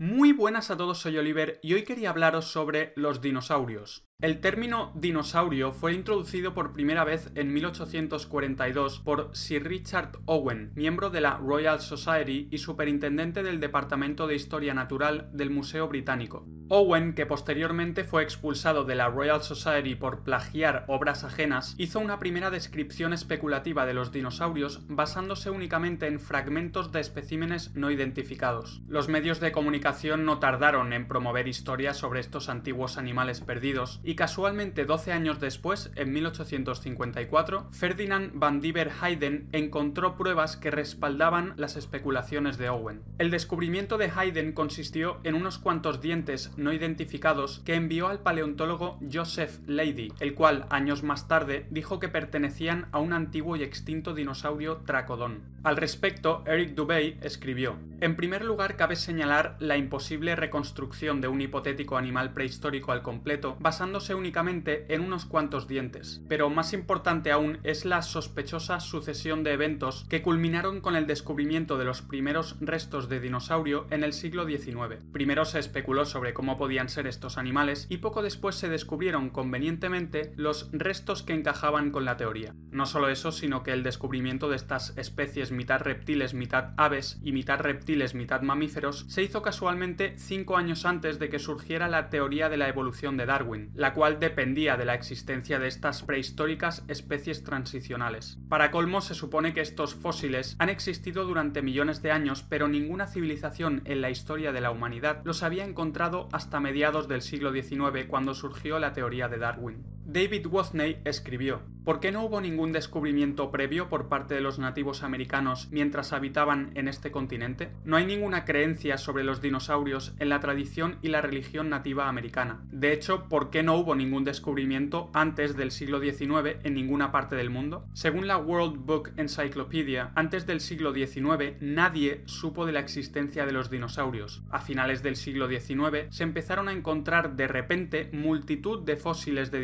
Muy buenas a todos, soy Oliver y hoy quería hablaros sobre los dinosaurios. El término dinosaurio fue introducido por primera vez en 1842 por Sir Richard Owen, miembro de la Royal Society y superintendente del Departamento de Historia Natural del Museo Británico. Owen, que posteriormente fue expulsado de la Royal Society por plagiar obras ajenas, hizo una primera descripción especulativa de los dinosaurios basándose únicamente en fragmentos de especímenes no identificados. Los medios de comunicación no tardaron en promover historias sobre estos antiguos animales perdidos y casualmente 12 años después, en 1854, Ferdinand van Diever Hayden encontró pruebas que respaldaban las especulaciones de Owen. El descubrimiento de Hayden consistió en unos cuantos dientes no identificados que envió al paleontólogo Joseph Leidy, el cual años más tarde dijo que pertenecían a un antiguo y extinto dinosaurio Tracodon. Al respecto, Eric Dubey escribió: En primer lugar, cabe señalar la imposible reconstrucción de un hipotético animal prehistórico al completo basándose únicamente en unos cuantos dientes, pero más importante aún es la sospechosa sucesión de eventos que culminaron con el descubrimiento de los primeros restos de dinosaurio en el siglo XIX. Primero se especuló sobre cómo podían ser estos animales y poco después se descubrieron convenientemente los restos que encajaban con la teoría. No solo eso, sino que el descubrimiento de estas especies mitad reptiles, mitad aves y mitad reptiles, mitad mamíferos se hizo casualmente cinco años antes de que surgiera la teoría de la evolución de Darwin, la cual dependía de la existencia de estas prehistóricas especies transicionales. Para colmo, se supone que estos fósiles han existido durante millones de años, pero ninguna civilización en la historia de la humanidad los había encontrado hasta mediados del siglo XIX, cuando surgió la teoría de Darwin. David Wathney escribió, ¿Por qué no hubo ningún descubrimiento previo por parte de los nativos americanos mientras habitaban en este continente? No hay ninguna creencia sobre los dinosaurios en la tradición y la religión nativa americana. De hecho, ¿por qué no hubo ningún descubrimiento antes del siglo XIX en ninguna parte del mundo? Según la World Book Encyclopedia, antes del siglo XIX nadie supo de la existencia de los dinosaurios. A finales del siglo XIX se empezaron a encontrar de repente multitud de fósiles de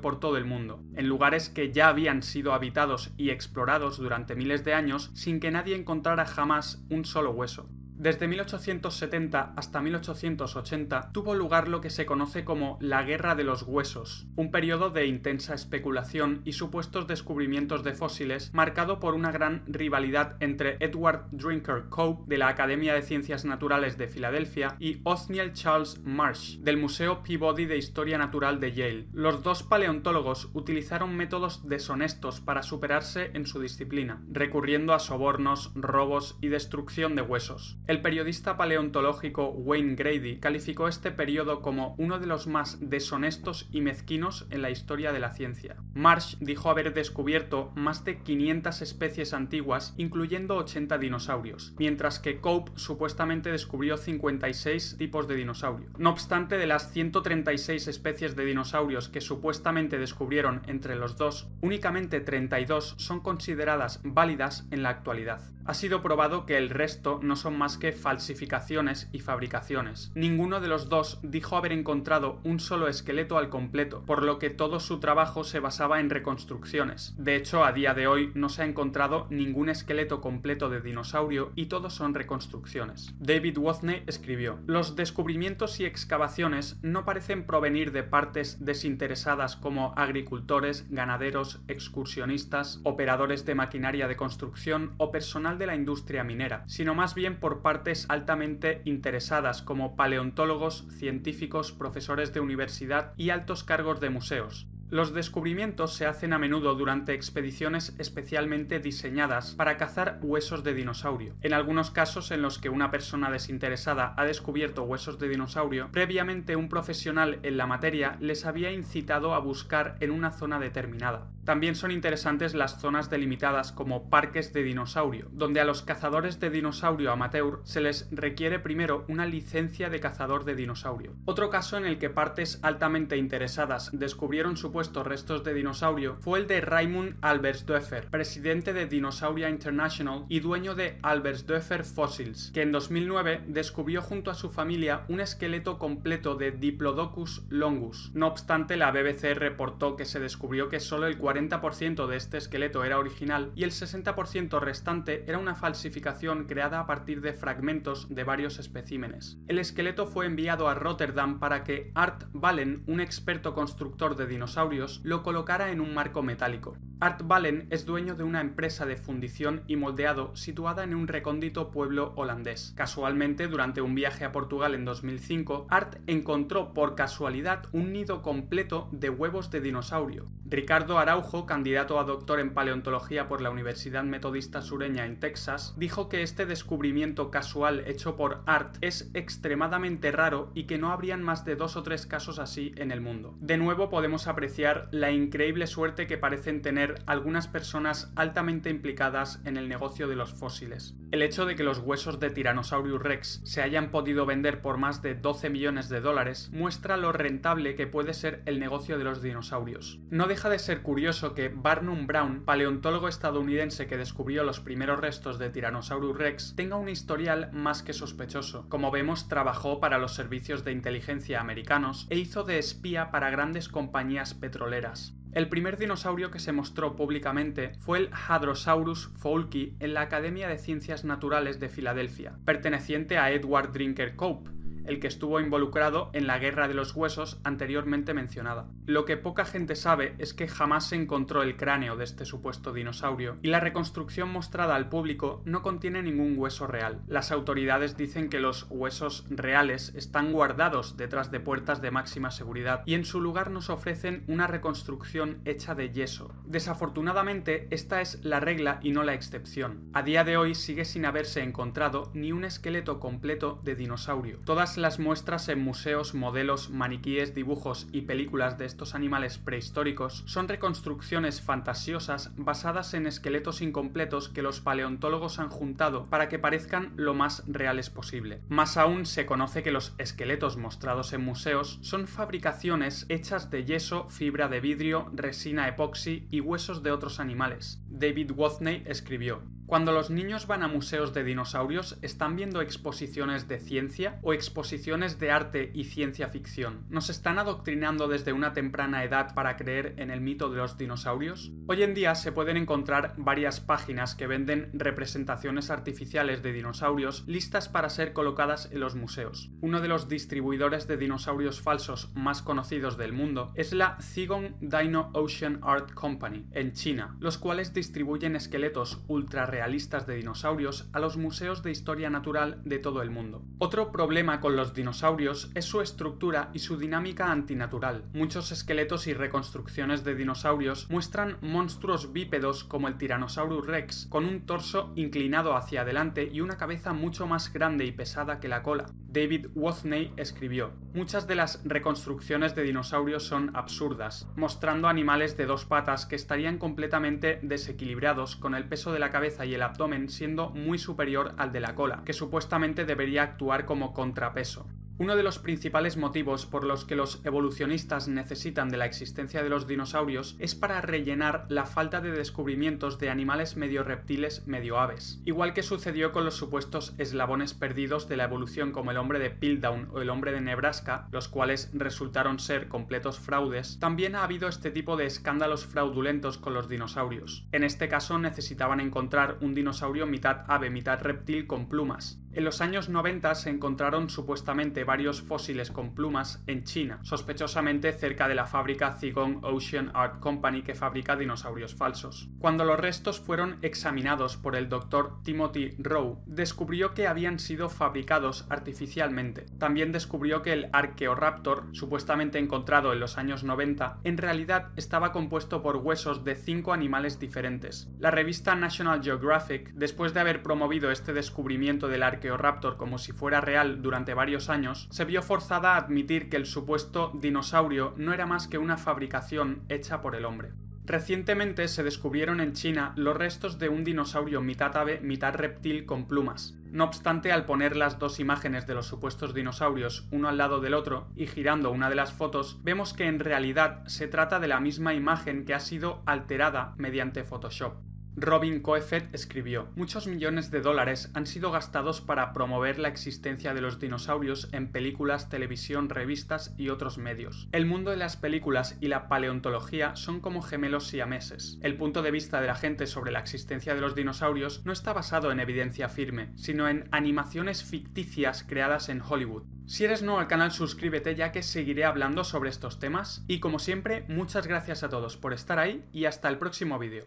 por todo el mundo, en lugares que ya habían sido habitados y explorados durante miles de años sin que nadie encontrara jamás un solo hueso. Desde 1870 hasta 1880 tuvo lugar lo que se conoce como la Guerra de los Huesos, un periodo de intensa especulación y supuestos descubrimientos de fósiles marcado por una gran rivalidad entre Edward Drinker Cope de la Academia de Ciencias Naturales de Filadelfia y Othniel Charles Marsh del Museo Peabody de Historia Natural de Yale. Los dos paleontólogos utilizaron métodos deshonestos para superarse en su disciplina, recurriendo a sobornos, robos y destrucción de huesos. Periodista paleontológico Wayne Grady calificó este periodo como uno de los más deshonestos y mezquinos en la historia de la ciencia. Marsh dijo haber descubierto más de 500 especies antiguas, incluyendo 80 dinosaurios, mientras que Cope supuestamente descubrió 56 tipos de dinosaurio. No obstante, de las 136 especies de dinosaurios que supuestamente descubrieron entre los dos, únicamente 32 son consideradas válidas en la actualidad. Ha sido probado que el resto no son más que falsificaciones y fabricaciones. Ninguno de los dos dijo haber encontrado un solo esqueleto al completo, por lo que todo su trabajo se basaba en reconstrucciones. De hecho, a día de hoy no se ha encontrado ningún esqueleto completo de dinosaurio y todos son reconstrucciones. David Wathney escribió: Los descubrimientos y excavaciones no parecen provenir de partes desinteresadas como agricultores, ganaderos, excursionistas, operadores de maquinaria de construcción o personal de la industria minera, sino más bien por partes altamente interesadas como paleontólogos, científicos, profesores de universidad y altos cargos de museos. Los descubrimientos se hacen a menudo durante expediciones especialmente diseñadas para cazar huesos de dinosaurio. En algunos casos en los que una persona desinteresada ha descubierto huesos de dinosaurio, previamente un profesional en la materia les había incitado a buscar en una zona determinada. También son interesantes las zonas delimitadas como parques de dinosaurio, donde a los cazadores de dinosaurio amateur se les requiere primero una licencia de cazador de dinosaurio. Otro caso en el que partes altamente interesadas descubrieron supuestos restos de dinosaurio fue el de Raymond Albersdorfer, presidente de Dinosauria International y dueño de Albersdorfer Fossils, que en 2009 descubrió junto a su familia un esqueleto completo de Diplodocus longus. No obstante, la BBC reportó que se descubrió que solo el 40% de este esqueleto era original y el 60% restante era una falsificación creada a partir de fragmentos de varios especímenes. El esqueleto fue enviado a Rotterdam para que Art Ballen, un experto constructor de dinosaurios, lo colocara en un marco metálico. Art Ballen es dueño de una empresa de fundición y moldeado situada en un recóndito pueblo holandés. Casualmente, durante un viaje a Portugal en 2005, Art encontró por casualidad un nido completo de huevos de dinosaurio. Ricardo Araujo, candidato a doctor en paleontología por la Universidad Metodista Sureña en Texas, dijo que este descubrimiento casual hecho por Art es extremadamente raro y que no habrían más de dos o tres casos así en el mundo. De nuevo podemos apreciar la increíble suerte que parecen tener algunas personas altamente implicadas en el negocio de los fósiles. El hecho de que los huesos de Tyrannosaurus rex se hayan podido vender por más de 12 millones de dólares muestra lo rentable que puede ser el negocio de los dinosaurios. No deja de ser curioso que Barnum Brown, paleontólogo estadounidense que descubrió los primeros restos de Tyrannosaurus rex, tenga un historial más que sospechoso. Como vemos, trabajó para los servicios de inteligencia americanos e hizo de espía para grandes compañías petroleras. El primer dinosaurio que se mostró públicamente fue el Hadrosaurus foulki en la Academia de Ciencias Naturales de Filadelfia, perteneciente a Edward Drinker Cope, el que estuvo involucrado en la Guerra de los Huesos anteriormente mencionada. Lo que poca gente sabe es que jamás se encontró el cráneo de este supuesto dinosaurio, y la reconstrucción mostrada al público no contiene ningún hueso real. Las autoridades dicen que los huesos reales están guardados detrás de puertas de máxima seguridad, y en su lugar nos ofrecen una reconstrucción hecha de yeso. Desafortunadamente, esta es la regla y no la excepción. A día de hoy sigue sin haberse encontrado ni un esqueleto completo de dinosaurio. Todas las muestras en museos, modelos, maniquíes, dibujos y películas de estos animales prehistóricos son reconstrucciones fantasiosas basadas en esqueletos incompletos que los paleontólogos han juntado para que parezcan lo más reales posible. Más aún se conoce que los esqueletos mostrados en museos son fabricaciones hechas de yeso, fibra de vidrio, resina epoxi y huesos de otros animales. David Wathney escribió cuando los niños van a museos de dinosaurios, ¿están viendo exposiciones de ciencia o exposiciones de arte y ciencia ficción? ¿Nos están adoctrinando desde una temprana edad para creer en el mito de los dinosaurios? Hoy en día se pueden encontrar varias páginas que venden representaciones artificiales de dinosaurios listas para ser colocadas en los museos. Uno de los distribuidores de dinosaurios falsos más conocidos del mundo es la Zigong Dino Ocean Art Company, en China, los cuales distribuyen esqueletos ultra realistas de dinosaurios a los museos de historia natural de todo el mundo. Otro problema con los dinosaurios es su estructura y su dinámica antinatural. Muchos esqueletos y reconstrucciones de dinosaurios muestran monstruos bípedos como el Tyrannosaurus rex, con un torso inclinado hacia adelante y una cabeza mucho más grande y pesada que la cola. David Wathney escribió, Muchas de las reconstrucciones de dinosaurios son absurdas, mostrando animales de dos patas que estarían completamente desequilibrados con el peso de la cabeza y el abdomen siendo muy superior al de la cola, que supuestamente debería actuar como contrapeso. Uno de los principales motivos por los que los evolucionistas necesitan de la existencia de los dinosaurios es para rellenar la falta de descubrimientos de animales medio reptiles medio aves. Igual que sucedió con los supuestos eslabones perdidos de la evolución como el hombre de Piltdown o el hombre de Nebraska, los cuales resultaron ser completos fraudes, también ha habido este tipo de escándalos fraudulentos con los dinosaurios. En este caso necesitaban encontrar un dinosaurio mitad ave mitad reptil con plumas. En los años 90 se encontraron supuestamente varios fósiles con plumas en China, sospechosamente cerca de la fábrica Zigong Ocean Art Company que fabrica dinosaurios falsos. Cuando los restos fueron examinados por el doctor Timothy Rowe, descubrió que habían sido fabricados artificialmente. También descubrió que el Archaeoraptor, supuestamente encontrado en los años 90, en realidad estaba compuesto por huesos de cinco animales diferentes. La revista National Geographic, después de haber promovido este descubrimiento del Archaeoraptor como si fuera real durante varios años, se vio forzada a admitir que el supuesto dinosaurio no era más que una fabricación hecha por el hombre. Recientemente se descubrieron en China los restos de un dinosaurio mitad ave, mitad reptil con plumas. No obstante, al poner las dos imágenes de los supuestos dinosaurios uno al lado del otro y girando una de las fotos, vemos que en realidad se trata de la misma imagen que ha sido alterada mediante Photoshop. Robin Coefet escribió, muchos millones de dólares han sido gastados para promover la existencia de los dinosaurios en películas, televisión, revistas y otros medios. El mundo de las películas y la paleontología son como gemelos siameses. El punto de vista de la gente sobre la existencia de los dinosaurios no está basado en evidencia firme, sino en animaciones ficticias creadas en Hollywood. Si eres nuevo al canal suscríbete ya que seguiré hablando sobre estos temas y como siempre muchas gracias a todos por estar ahí y hasta el próximo vídeo.